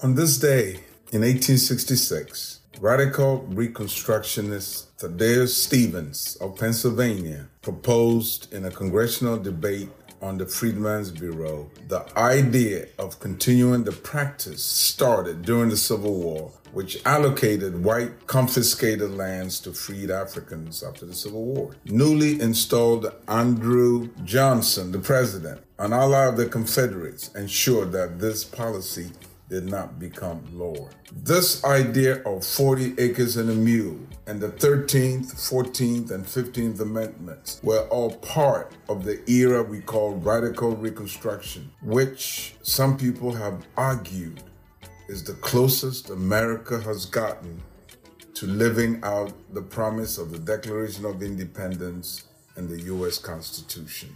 On this day in 1866, radical Reconstructionist Thaddeus Stevens of Pennsylvania proposed in a congressional debate on the Freedmen's Bureau the idea of continuing the practice started during the Civil War, which allocated white confiscated lands to freed Africans after the Civil War. Newly installed Andrew Johnson, the president, an ally of the Confederates, ensured that this policy did not become law. This idea of 40 acres and a mule and the 13th, 14th, and 15th Amendments were all part of the era we call radical reconstruction, which some people have argued is the closest America has gotten to living out the promise of the Declaration of Independence and the U.S. Constitution.